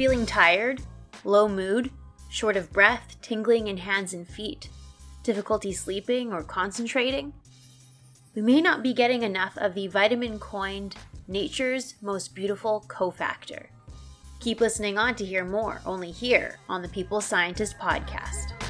feeling tired, low mood, short of breath, tingling in hands and feet, difficulty sleeping or concentrating? We may not be getting enough of the vitamin coined nature's most beautiful cofactor. Keep listening on to hear more, only here on the People Scientist podcast.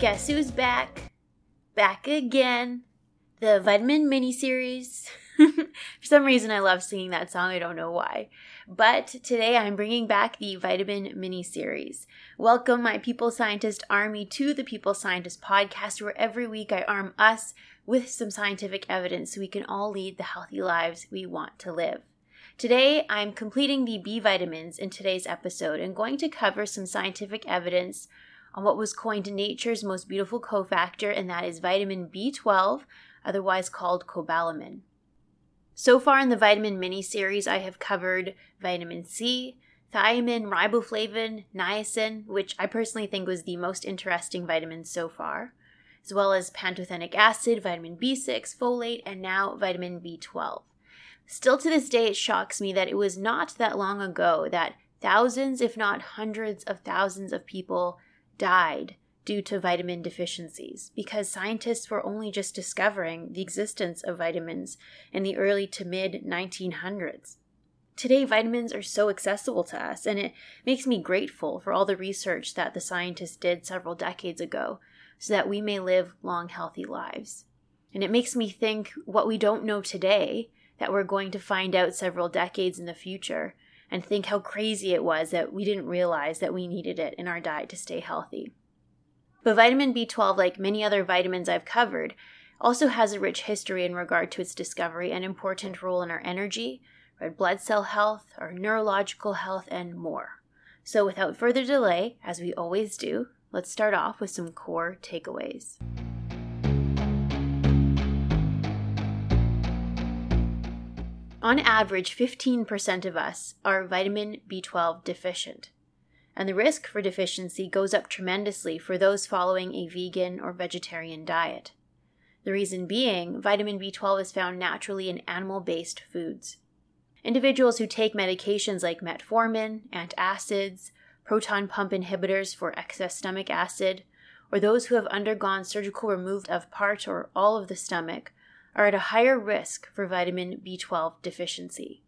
Guess who's back? Back again. The Vitamin Mini Series. For some reason, I love singing that song. I don't know why. But today I'm bringing back the Vitamin Mini Series. Welcome, my People Scientist Army, to the People Scientist podcast, where every week I arm us with some scientific evidence so we can all lead the healthy lives we want to live. Today, I'm completing the B vitamins in today's episode and going to cover some scientific evidence on what was coined nature's most beautiful cofactor, and that is vitamin B12, otherwise called cobalamin. So far in the vitamin mini series, I have covered vitamin C, thiamine, riboflavin, niacin, which I personally think was the most interesting vitamin so far, as well as pantothenic acid, vitamin B6, folate, and now vitamin B12. Still to this day, it shocks me that it was not that long ago that thousands, if not hundreds of thousands of people died due to vitamin deficiencies because scientists were only just discovering the existence of vitamins in the early to mid 1900s. Today, vitamins are so accessible to us, and it makes me grateful for all the research that the scientists did several decades ago so that we may live long, healthy lives. And it makes me think what we don't know today that we're going to find out several decades in the future and think how crazy it was that we didn't realize that we needed it in our diet to stay healthy. But vitamin B12, like many other vitamins I've covered, also has a rich history in regard to its discovery and important role in our energy, red blood cell health, our neurological health, and more. So, without further delay, as we always do, let's start off with some core takeaways. On average, 15% of us are vitamin B12 deficient, and the risk for deficiency goes up tremendously for those following a vegan or vegetarian diet. The reason being, vitamin B12 is found naturally in animal based foods. Individuals who take medications like metformin, antacids, proton pump inhibitors for excess stomach acid, or those who have undergone surgical removal of part or all of the stomach are at a higher risk for vitamin B12 deficiency.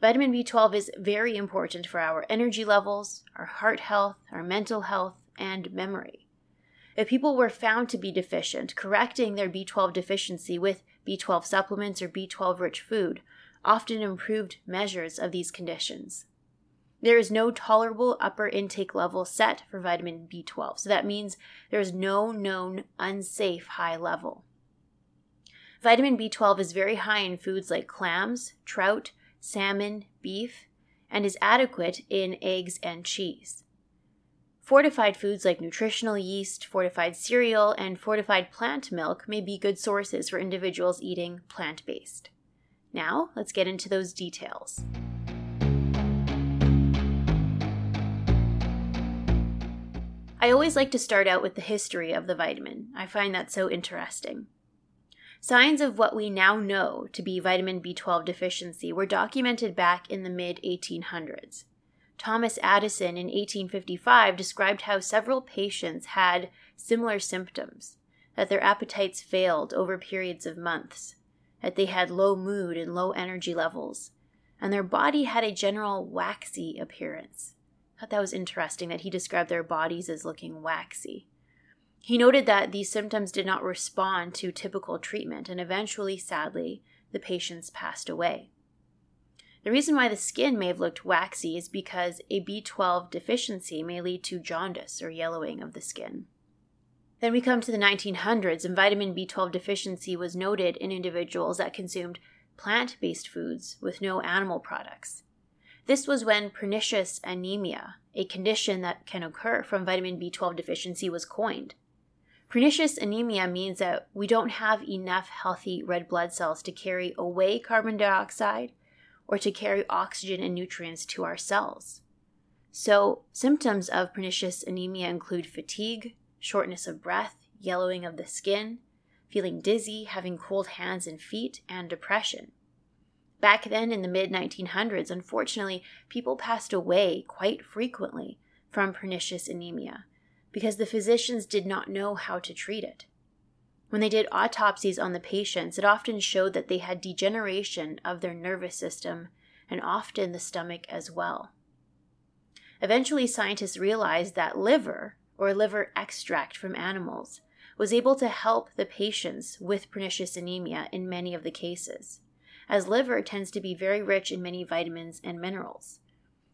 Vitamin B12 is very important for our energy levels, our heart health, our mental health, and memory. If people were found to be deficient, correcting their B12 deficiency with B12 supplements or B12 rich food often improved measures of these conditions. There is no tolerable upper intake level set for vitamin B12, so that means there is no known unsafe high level. Vitamin B12 is very high in foods like clams, trout, salmon, beef, and is adequate in eggs and cheese. Fortified foods like nutritional yeast, fortified cereal, and fortified plant milk may be good sources for individuals eating plant based. Now, let's get into those details. I always like to start out with the history of the vitamin. I find that so interesting. Signs of what we now know to be vitamin B12 deficiency were documented back in the mid 1800s. Thomas Addison in 1855 described how several patients had similar symptoms that their appetites failed over periods of months, that they had low mood and low energy levels, and their body had a general waxy appearance. I thought that was interesting that he described their bodies as looking waxy. He noted that these symptoms did not respond to typical treatment, and eventually, sadly, the patients passed away. The reason why the skin may have looked waxy is because a B12 deficiency may lead to jaundice or yellowing of the skin. Then we come to the 1900s, and vitamin B12 deficiency was noted in individuals that consumed plant based foods with no animal products. This was when pernicious anemia, a condition that can occur from vitamin B12 deficiency, was coined. Pernicious anemia means that we don't have enough healthy red blood cells to carry away carbon dioxide or to carry oxygen and nutrients to our cells. So, symptoms of pernicious anemia include fatigue, shortness of breath, yellowing of the skin, feeling dizzy, having cold hands and feet, and depression. Back then in the mid 1900s, unfortunately, people passed away quite frequently from pernicious anemia because the physicians did not know how to treat it. When they did autopsies on the patients, it often showed that they had degeneration of their nervous system and often the stomach as well. Eventually, scientists realized that liver, or liver extract from animals, was able to help the patients with pernicious anemia in many of the cases, as liver tends to be very rich in many vitamins and minerals.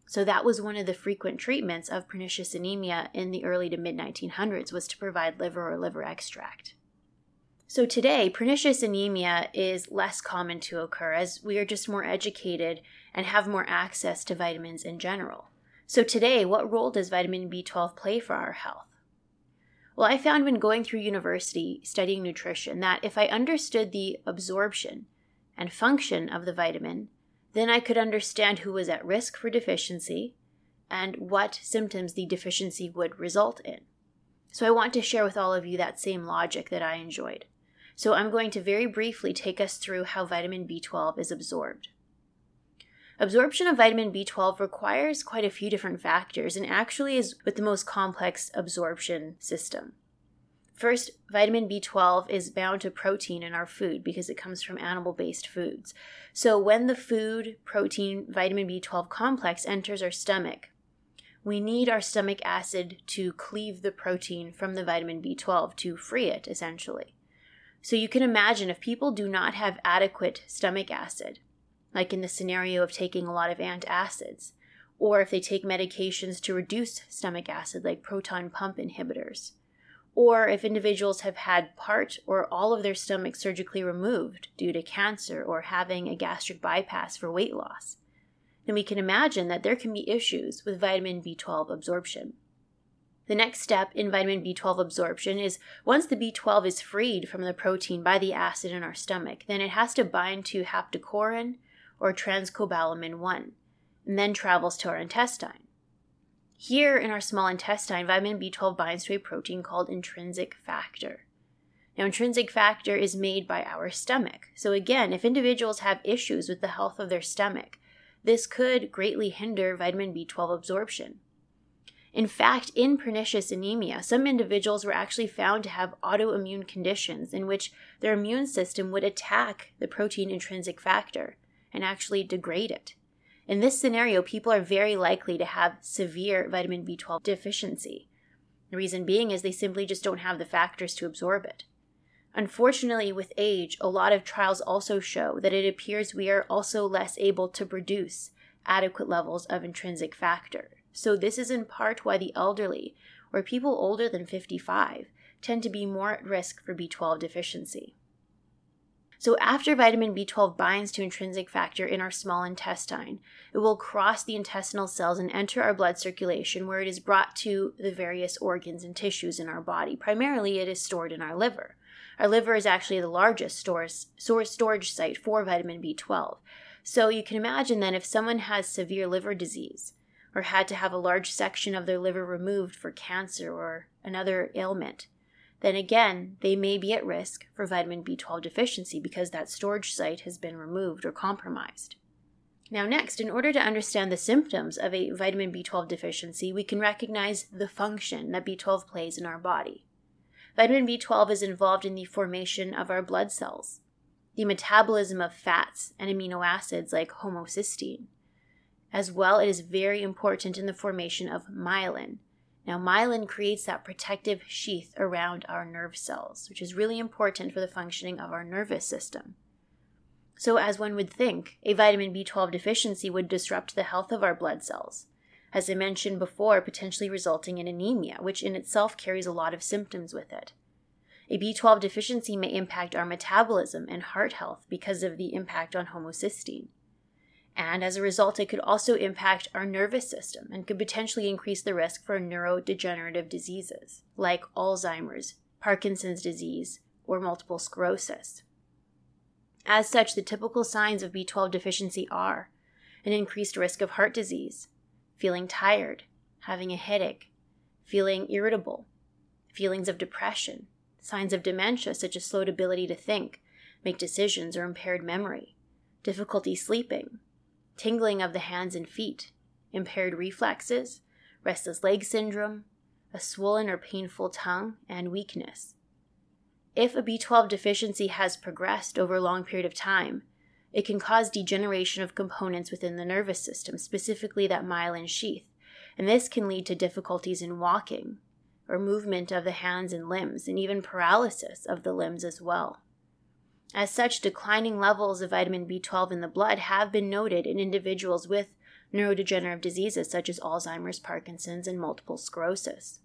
So that was one of the frequent treatments of pernicious anemia in the early to mid 1900s was to provide liver or liver extract. So today, pernicious anemia is less common to occur as we are just more educated and have more access to vitamins in general. So today, what role does vitamin B12 play for our health? Well, I found when going through university studying nutrition that if I understood the absorption and function of the vitamin, then I could understand who was at risk for deficiency and what symptoms the deficiency would result in. So I want to share with all of you that same logic that I enjoyed. So I'm going to very briefly take us through how vitamin B12 is absorbed. Absorption of vitamin B12 requires quite a few different factors and actually is with the most complex absorption system. First, vitamin B12 is bound to protein in our food because it comes from animal based foods. So, when the food, protein, vitamin B12 complex enters our stomach, we need our stomach acid to cleave the protein from the vitamin B12 to free it, essentially. So you can imagine if people do not have adequate stomach acid, like in the scenario of taking a lot of antacids, or if they take medications to reduce stomach acid, like proton pump inhibitors, or if individuals have had part or all of their stomach surgically removed due to cancer or having a gastric bypass for weight loss, then we can imagine that there can be issues with vitamin B12 absorption. The next step in vitamin B12 absorption is once the B12 is freed from the protein by the acid in our stomach, then it has to bind to haptocorrin or transcobalamin 1 and then travels to our intestine. Here in our small intestine, vitamin B12 binds to a protein called intrinsic factor. Now, intrinsic factor is made by our stomach. So, again, if individuals have issues with the health of their stomach, this could greatly hinder vitamin B12 absorption. In fact, in pernicious anemia, some individuals were actually found to have autoimmune conditions in which their immune system would attack the protein intrinsic factor and actually degrade it. In this scenario, people are very likely to have severe vitamin B12 deficiency. The reason being is they simply just don't have the factors to absorb it. Unfortunately, with age, a lot of trials also show that it appears we are also less able to produce adequate levels of intrinsic factor. So, this is in part why the elderly, or people older than 55, tend to be more at risk for B12 deficiency. So, after vitamin B12 binds to intrinsic factor in our small intestine, it will cross the intestinal cells and enter our blood circulation where it is brought to the various organs and tissues in our body. Primarily, it is stored in our liver. Our liver is actually the largest stores, storage site for vitamin B12. So, you can imagine then if someone has severe liver disease, or had to have a large section of their liver removed for cancer or another ailment, then again, they may be at risk for vitamin B12 deficiency because that storage site has been removed or compromised. Now, next, in order to understand the symptoms of a vitamin B12 deficiency, we can recognize the function that B12 plays in our body. Vitamin B12 is involved in the formation of our blood cells, the metabolism of fats and amino acids like homocysteine, as well, it is very important in the formation of myelin. Now, myelin creates that protective sheath around our nerve cells, which is really important for the functioning of our nervous system. So, as one would think, a vitamin B12 deficiency would disrupt the health of our blood cells, as I mentioned before, potentially resulting in anemia, which in itself carries a lot of symptoms with it. A B12 deficiency may impact our metabolism and heart health because of the impact on homocysteine. And as a result, it could also impact our nervous system and could potentially increase the risk for neurodegenerative diseases like Alzheimer's, Parkinson's disease, or multiple sclerosis. As such, the typical signs of B12 deficiency are an increased risk of heart disease, feeling tired, having a headache, feeling irritable, feelings of depression, signs of dementia such as slowed ability to think, make decisions, or impaired memory, difficulty sleeping, tingling of the hands and feet, impaired reflexes, restless leg syndrome, a swollen or painful tongue, and weakness. If a B12 deficiency has progressed over a long period of time, it can cause degeneration of components within the nervous system, specifically that myelin sheath, and this can lead to difficulties in walking, or movement of the hands and limbs, and even paralysis of the limbs as well. As such, declining levels of vitamin B12 in the blood have been noted in individuals with neurodegenerative diseases such as Alzheimer's, Parkinson's, and multiple sclerosis.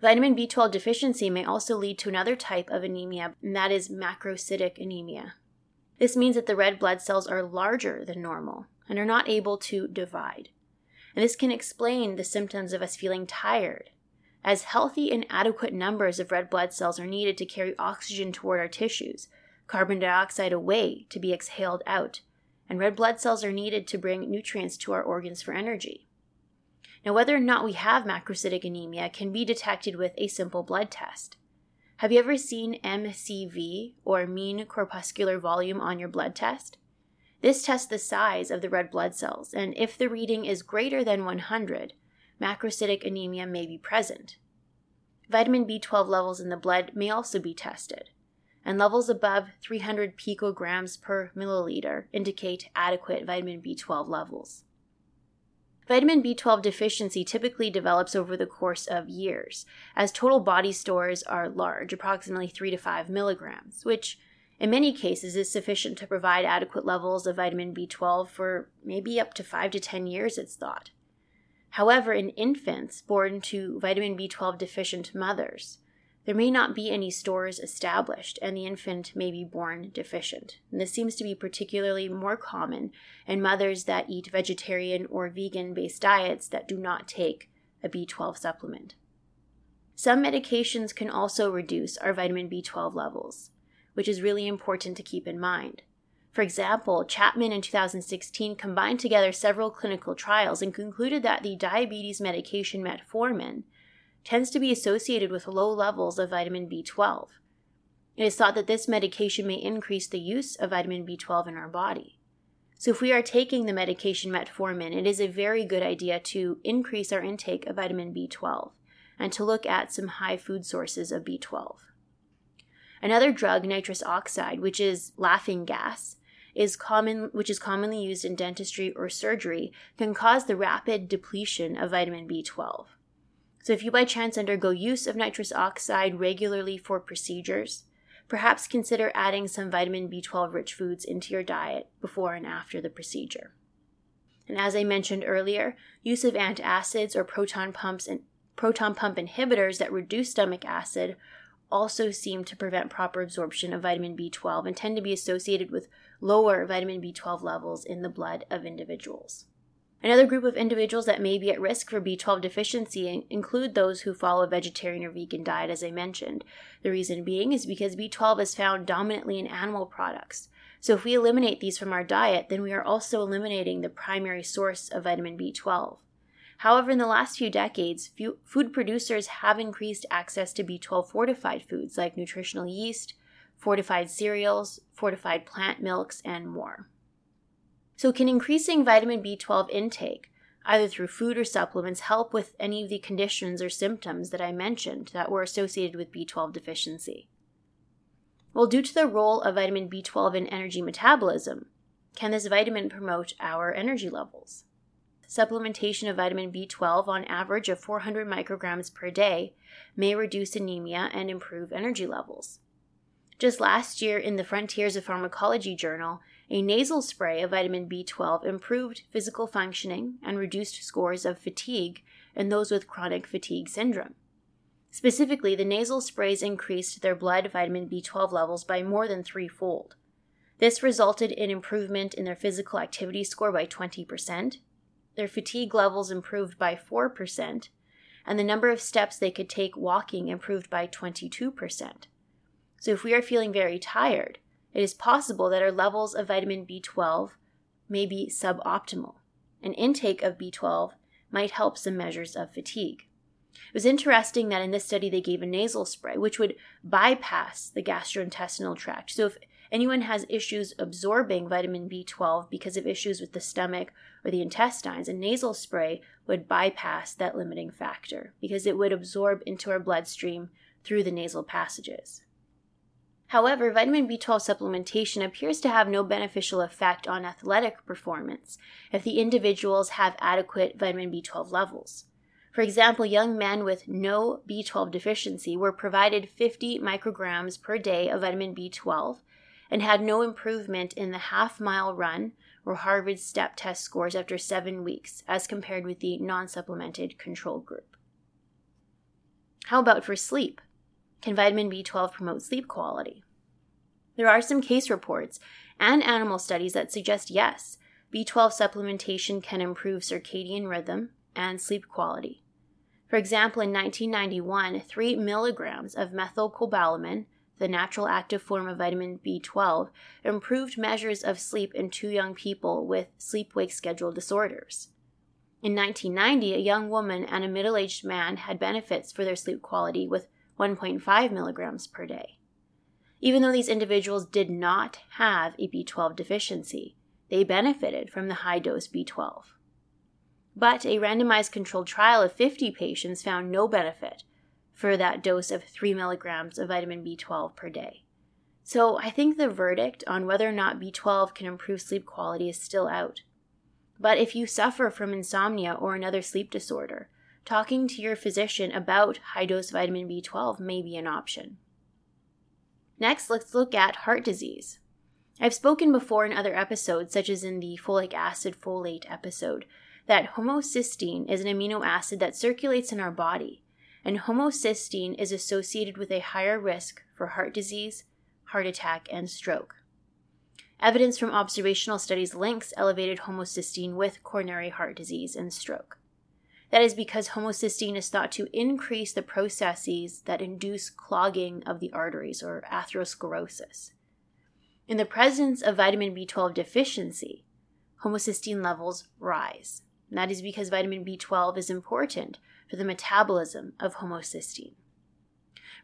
Vitamin B12 deficiency may also lead to another type of anemia, and that is macrocytic anemia. This means that the red blood cells are larger than normal and are not able to divide. And this can explain the symptoms of us feeling tired, as healthy and adequate numbers of red blood cells are needed to carry oxygen toward our tissues, carbon dioxide away to be exhaled out, and red blood cells are needed to bring nutrients to our organs for energy. Now, whether or not we have macrocytic anemia can be detected with a simple blood test. Have you ever seen MCV, or mean corpuscular volume, on your blood test? This tests the size of the red blood cells, and if the reading is greater than 100, macrocytic anemia may be present. Vitamin B12 levels in the blood may also be tested, and levels above 300 picograms per milliliter indicate adequate vitamin B12 levels. Vitamin B12 deficiency typically develops over the course of years, as total body stores are large, approximately 3 to 5 milligrams, which in many cases is sufficient to provide adequate levels of vitamin B12 for maybe up to 5 to 10 years, it's thought. However, in infants born to vitamin B12 deficient mothers, there may not be any stores established and the infant may be born deficient. And this seems to be particularly more common in mothers that eat vegetarian or vegan based diets that do not take a B12 supplement. Some medications can also reduce our vitamin B12 levels, which is really important to keep in mind. For example, Chapman in 2016 combined together several clinical trials and concluded that the diabetes medication metformin tends to be associated with low levels of vitamin B12. It is thought that this medication may increase the use of vitamin B12 in our body. So, if we are taking the medication metformin, it is a very good idea to increase our intake of vitamin B12 and to look at some high food sources of B12. Another drug, nitrous oxide, which is laughing gas, is common, which is commonly used in dentistry or surgery, can cause the rapid depletion of vitamin B12. So, if you by chance undergo use of nitrous oxide regularly for procedures, perhaps consider adding some vitamin B12 rich foods into your diet before and after the procedure. And as I mentioned earlier, use of antacids or proton pumps and proton pump inhibitors that reduce stomach acid also seem to prevent proper absorption of vitamin B12 and tend to be associated with lower vitamin B12 levels in the blood of individuals. Another group of individuals that may be at risk for B12 deficiency include those who follow a vegetarian or vegan diet, as I mentioned. The reason being is because B12 is found dominantly in animal products. So, if we eliminate these from our diet, then we are also eliminating the primary source of vitamin B12. However, in the last few decades, food producers have increased access to B12 fortified foods like nutritional yeast, fortified cereals, fortified plant milks, and more. So, can increasing vitamin B12 intake, either through food or supplements, help with any of the conditions or symptoms that I mentioned that were associated with B12 deficiency? Well, due to the role of vitamin B12 in energy metabolism, can this vitamin promote our energy levels? Supplementation of vitamin B12 on average of 400 micrograms per day may reduce anemia and improve energy levels. Just last year, in the Frontiers of Pharmacology journal, a nasal spray of vitamin B12 improved physical functioning and reduced scores of fatigue in those with chronic fatigue syndrome. Specifically, the nasal sprays increased their blood vitamin B12 levels by more than threefold. This resulted in improvement in their physical activity score by 20%, their fatigue levels improved by 4%, and the number of steps they could take walking improved by 22%. So, if we are feeling very tired, it is possible that our levels of vitamin B12 may be suboptimal. An intake of B12 might help some measures of fatigue. It was interesting that in this study they gave a nasal spray, which would bypass the gastrointestinal tract. So, if anyone has issues absorbing vitamin B12 because of issues with the stomach or the intestines, a nasal spray would bypass that limiting factor because it would absorb into our bloodstream through the nasal passages. However, vitamin B12 supplementation appears to have no beneficial effect on athletic performance if the individuals have adequate vitamin B12 levels. For example, young men with no B12 deficiency were provided 50 micrograms per day of vitamin B12 and had no improvement in the half mile run or Harvard step test scores after seven weeks as compared with the non supplemented control group. How about for sleep? Can vitamin B12 promote sleep quality? There are some case reports and animal studies that suggest yes, B12 supplementation can improve circadian rhythm and sleep quality. For example, in 1991, 3 milligrams of methylcobalamin, the natural active form of vitamin B12, improved measures of sleep in two young people with sleep wake schedule disorders. In 1990, a young woman and a middle aged man had benefits for their sleep quality with 1.5 milligrams per day. Even though these individuals did not have a B12 deficiency, they benefited from the high dose B12. But a randomized controlled trial of 50 patients found no benefit for that dose of 3 milligrams of vitamin B12 per day. So I think the verdict on whether or not B12 can improve sleep quality is still out. But if you suffer from insomnia or another sleep disorder, talking to your physician about high dose vitamin B12 may be an option. Next, let's look at heart disease. I've spoken before in other episodes, such as in the folic acid folate episode, that homocysteine is an amino acid that circulates in our body, and homocysteine is associated with a higher risk for heart disease, heart attack, and stroke. Evidence from observational studies links elevated homocysteine with coronary heart disease and stroke. That is because homocysteine is thought to increase the processes that induce clogging of the arteries or atherosclerosis. In the presence of vitamin B12 deficiency, homocysteine levels rise. That is because vitamin B12 is important for the metabolism of homocysteine.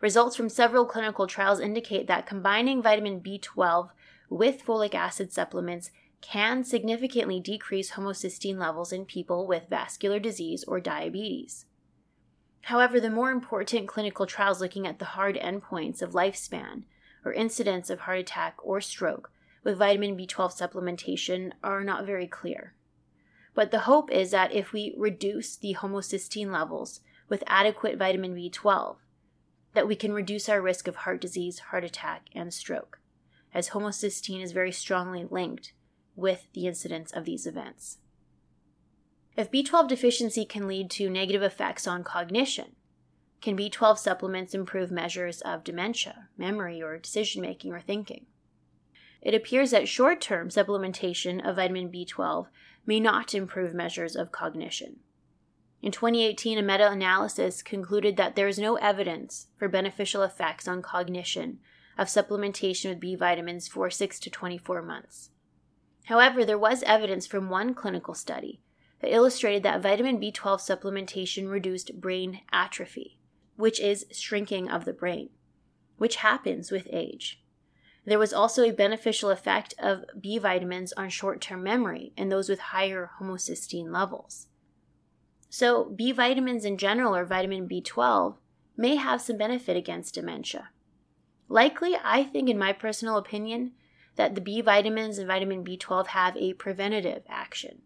Results from several clinical trials indicate that combining vitamin B12 with folic acid supplements can significantly decrease homocysteine levels in people with vascular disease or diabetes. However, the more important clinical trials looking at the hard endpoints of lifespan or incidence of heart attack or stroke with vitamin B12 supplementation are not very clear. But the hope is that if we reduce the homocysteine levels with adequate vitamin B12, that we can reduce our risk of heart disease, heart attack, and stroke, as homocysteine is very strongly linked with the incidence of these events. If B12 deficiency can lead to negative effects on cognition, can B12 supplements improve measures of dementia, memory, or decision making or thinking? It appears that short term supplementation of vitamin B12 may not improve measures of cognition. In 2018, a meta analysis concluded that there is no evidence for beneficial effects on cognition of supplementation with B vitamins for 6 to 24 months. However, there was evidence from one clinical study that illustrated that vitamin B12 supplementation reduced brain atrophy, which is shrinking of the brain, which happens with age. There was also a beneficial effect of B vitamins on short term memory in those with higher homocysteine levels. So, B vitamins in general, or vitamin B12, may have some benefit against dementia. Likely, I think, in my personal opinion, that the B vitamins and vitamin B12 have a preventative action,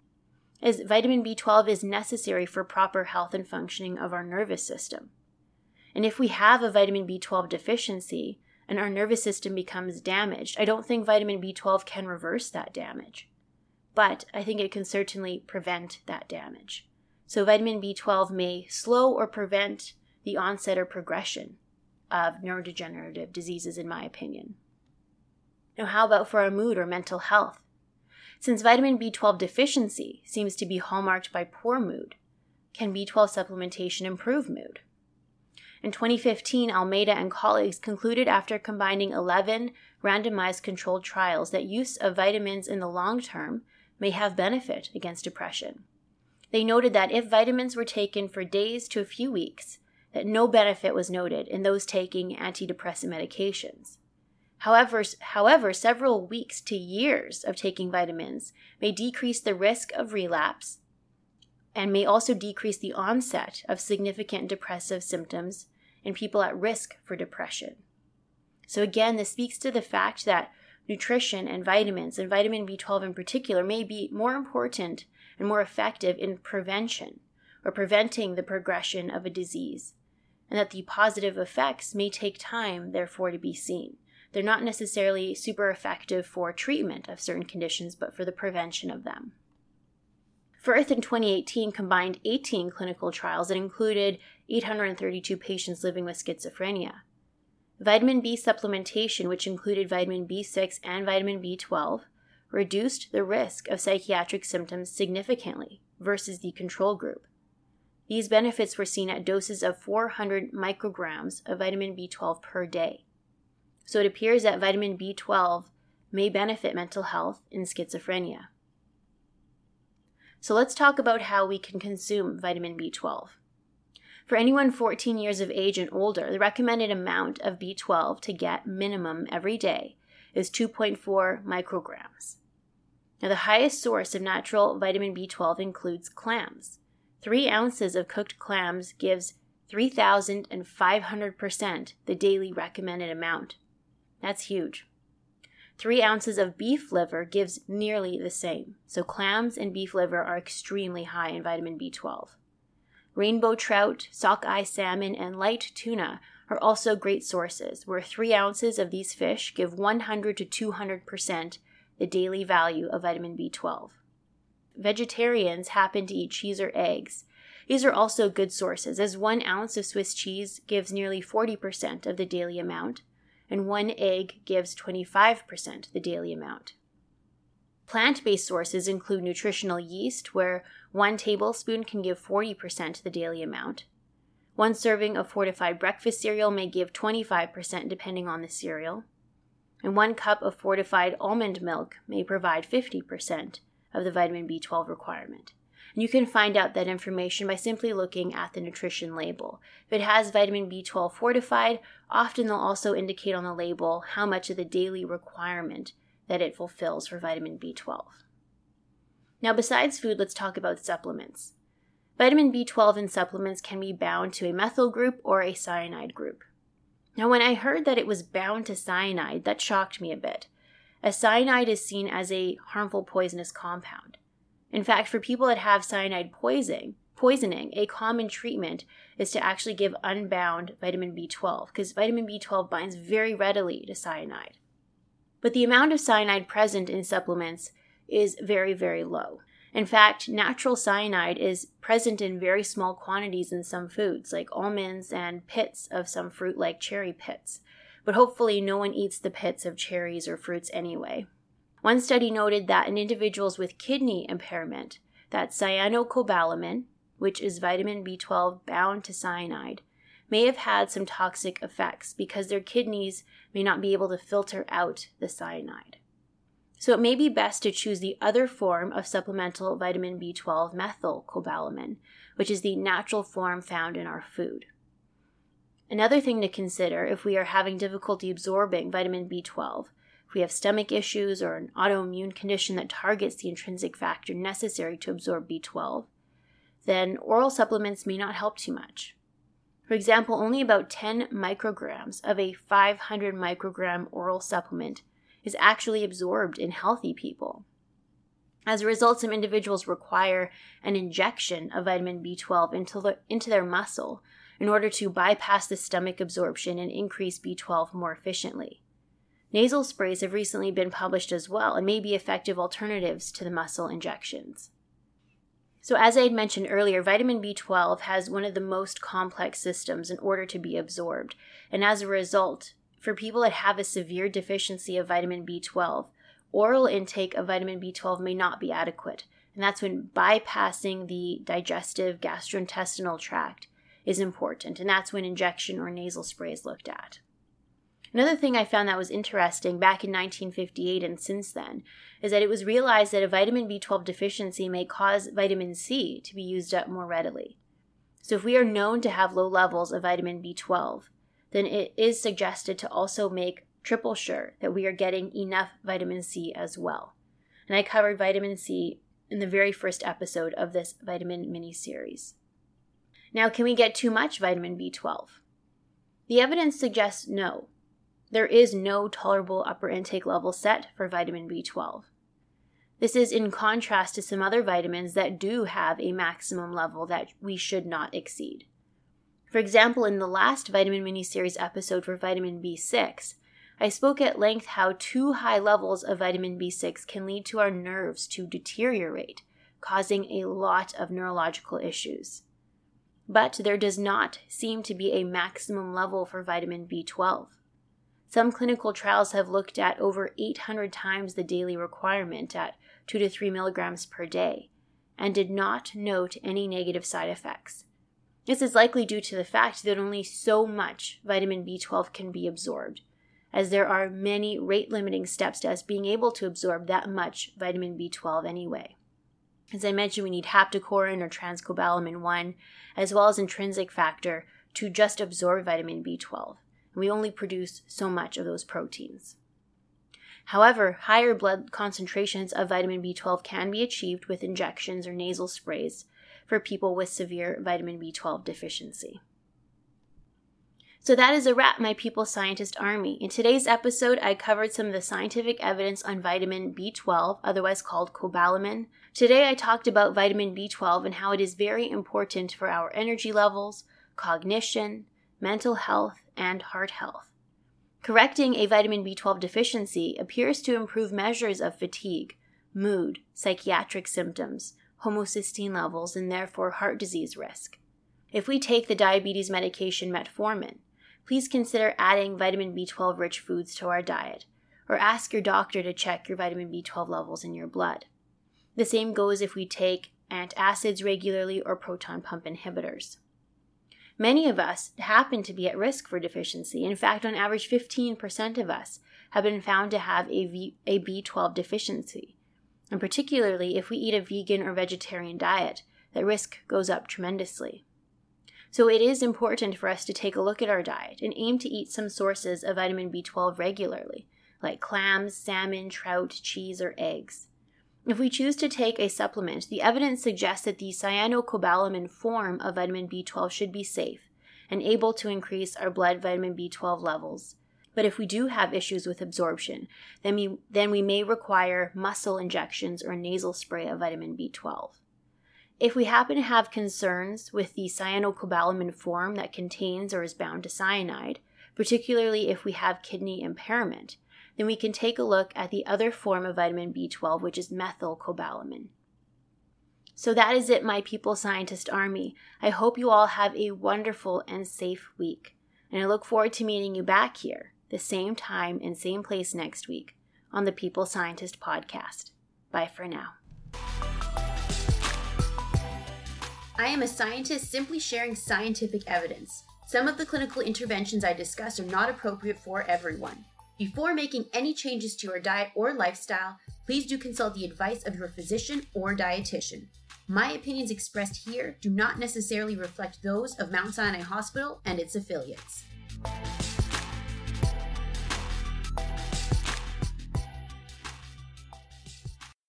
as vitamin B12 is necessary for proper health and functioning of our nervous system. And if we have a vitamin B12 deficiency, and our nervous system becomes damaged. I don't think vitamin B12 can reverse that damage, but I think it can certainly prevent that damage. So, vitamin B12 may slow or prevent the onset or progression of neurodegenerative diseases, in my opinion. Now, how about for our mood or mental health? Since vitamin B12 deficiency seems to be hallmarked by poor mood, can B12 supplementation improve mood? In 2015, Almeida and colleagues concluded after combining 11 randomized controlled trials that use of vitamins in the long term may have benefit against depression. They noted that if vitamins were taken for days to a few weeks, that no benefit was noted in those taking antidepressant medications. However, however, several weeks to years of taking vitamins may decrease the risk of relapse and may also decrease the onset of significant depressive symptoms in people at risk for depression. So, again, this speaks to the fact that nutrition and vitamins, and vitamin B12 in particular, may be more important and more effective in prevention or preventing the progression of a disease, and that the positive effects may take time, therefore, to be seen. They're not necessarily super effective for treatment of certain conditions, but for the prevention of them. Firth in 2018 combined 18 clinical trials that included 832 patients living with schizophrenia. Vitamin B supplementation, which included vitamin B6 and vitamin B12, reduced the risk of psychiatric symptoms significantly versus the control group. These benefits were seen at doses of 400 micrograms of vitamin B12 per day. So it appears that vitamin B12 may benefit mental health in schizophrenia. So let's talk about how we can consume vitamin B12. For anyone 14 years of age and older, the recommended amount of B12 to get minimum every day is 2.4 micrograms. Now, the highest source of natural vitamin B12 includes clams. Three ounces of cooked clams gives 3,500% the daily recommended amount. That's huge. Three ounces of beef liver gives nearly the same, so clams and beef liver are extremely high in vitamin B12. Rainbow trout, sockeye salmon, and light tuna are also great sources, where three ounces of these fish give 100 to 200% the daily value of vitamin B12. Vegetarians happen to eat cheese or eggs. These are also good sources, as one ounce of Swiss cheese gives nearly 40% of the daily amount, and one egg gives 25% the daily amount. Plant based sources include nutritional yeast, where one tablespoon can give 40% the daily amount. One serving of fortified breakfast cereal may give 25% depending on the cereal. And one cup of fortified almond milk may provide 50% of the vitamin B12 requirement. And you can find out that information by simply looking at the nutrition label. If it has vitamin B12 fortified, often they'll also indicate on the label how much of the daily requirement that it fulfills for vitamin B12. Now, besides food, let's talk about supplements. Vitamin B12 in supplements can be bound to a methyl group or a cyanide group. Now, when I heard that it was bound to cyanide, that shocked me a bit, as cyanide is seen as a harmful poisonous compound. In fact, for people that have cyanide poisoning, poisoning, a common treatment is to actually give unbound vitamin B12 because vitamin B12 binds very readily to cyanide. But the amount of cyanide present in supplements is very, very low. In fact, natural cyanide is present in very small quantities in some foods, like almonds and pits of some fruit, like cherry pits. But hopefully, no one eats the pits of cherries or fruits anyway. One study noted that in individuals with kidney impairment, that cyanocobalamin, which is vitamin B12 bound to cyanide, may have had some toxic effects because their kidneys may not be able to filter out the cyanide. So it may be best to choose the other form of supplemental vitamin B12 methylcobalamin, which is the natural form found in our food. Another thing to consider if we are having difficulty absorbing vitamin B12 if we have stomach issues or an autoimmune condition that targets the intrinsic factor necessary to absorb B12, then oral supplements may not help too much. For example, only about 10 micrograms of a 500 microgram oral supplement is actually absorbed in healthy people. As a result, some individuals require an injection of vitamin B12 into, the, into their muscle in order to bypass the stomach absorption and increase B12 more efficiently. Nasal sprays have recently been published as well and may be effective alternatives to the muscle injections. So, as I had mentioned earlier, vitamin B12 has one of the most complex systems in order to be absorbed. And as a result, for people that have a severe deficiency of vitamin B12, oral intake of vitamin B12 may not be adequate. And that's when bypassing the digestive gastrointestinal tract is important. And that's when injection or nasal spray is looked at. Another thing I found that was interesting back in 1958 and since then is that it was realized that a vitamin B12 deficiency may cause vitamin C to be used up more readily. So, if we are known to have low levels of vitamin B12, then it is suggested to also make triple sure that we are getting enough vitamin C as well. And I covered vitamin C in the very first episode of this vitamin mini series. Now, can we get too much vitamin B12? The evidence suggests no. There is no tolerable upper intake level set for vitamin B12. This is in contrast to some other vitamins that do have a maximum level that we should not exceed. For example, in the last vitamin mini series episode for vitamin B6, I spoke at length how too high levels of vitamin B6 can lead to our nerves to deteriorate, causing a lot of neurological issues. But there does not seem to be a maximum level for vitamin B12. Some clinical trials have looked at over 800 times the daily requirement at 2 to 3 milligrams per day and did not note any negative side effects. This is likely due to the fact that only so much vitamin B12 can be absorbed, as there are many rate limiting steps to us being able to absorb that much vitamin B12 anyway. As I mentioned, we need haptocorrin or transcobalamin 1, as well as intrinsic factor, to just absorb vitamin B12 we only produce so much of those proteins. However, higher blood concentrations of vitamin B12 can be achieved with injections or nasal sprays for people with severe vitamin B12 deficiency. So that is a wrap, my People Scientist Army. In today's episode, I covered some of the scientific evidence on vitamin B12, otherwise called cobalamin. Today, I talked about vitamin B12 and how it is very important for our energy levels, cognition, mental health, and heart health. Correcting a vitamin B12 deficiency appears to improve measures of fatigue, mood, psychiatric symptoms, homocysteine levels, and therefore heart disease risk. If we take the diabetes medication metformin, please consider adding vitamin B12 rich foods to our diet, or ask your doctor to check your vitamin B12 levels in your blood. The same goes if we take antacids regularly or proton pump inhibitors. Many of us happen to be at risk for deficiency. In fact, on average, 15% of us have been found to have a, v- a B12 deficiency. And particularly if we eat a vegan or vegetarian diet, that risk goes up tremendously. So it is important for us to take a look at our diet and aim to eat some sources of vitamin B12 regularly, like clams, salmon, trout, cheese, or eggs. If we choose to take a supplement, the evidence suggests that the cyanocobalamin form of vitamin B12 should be safe and able to increase our blood vitamin B12 levels. But if we do have issues with absorption, then we, then we may require muscle injections or nasal spray of vitamin B12. If we happen to have concerns with the cyanocobalamin form that contains or is bound to cyanide, particularly if we have kidney impairment, then we can take a look at the other form of vitamin B12, which is methylcobalamin. So that is it, my people scientist army. I hope you all have a wonderful and safe week. And I look forward to meeting you back here, the same time and same place next week on the People Scientist podcast. Bye for now. I am a scientist simply sharing scientific evidence. Some of the clinical interventions I discuss are not appropriate for everyone. Before making any changes to your diet or lifestyle, please do consult the advice of your physician or dietitian. My opinions expressed here do not necessarily reflect those of Mount Sinai Hospital and its affiliates.